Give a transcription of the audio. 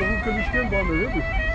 Estamos com o bicho que andou, não é mesmo?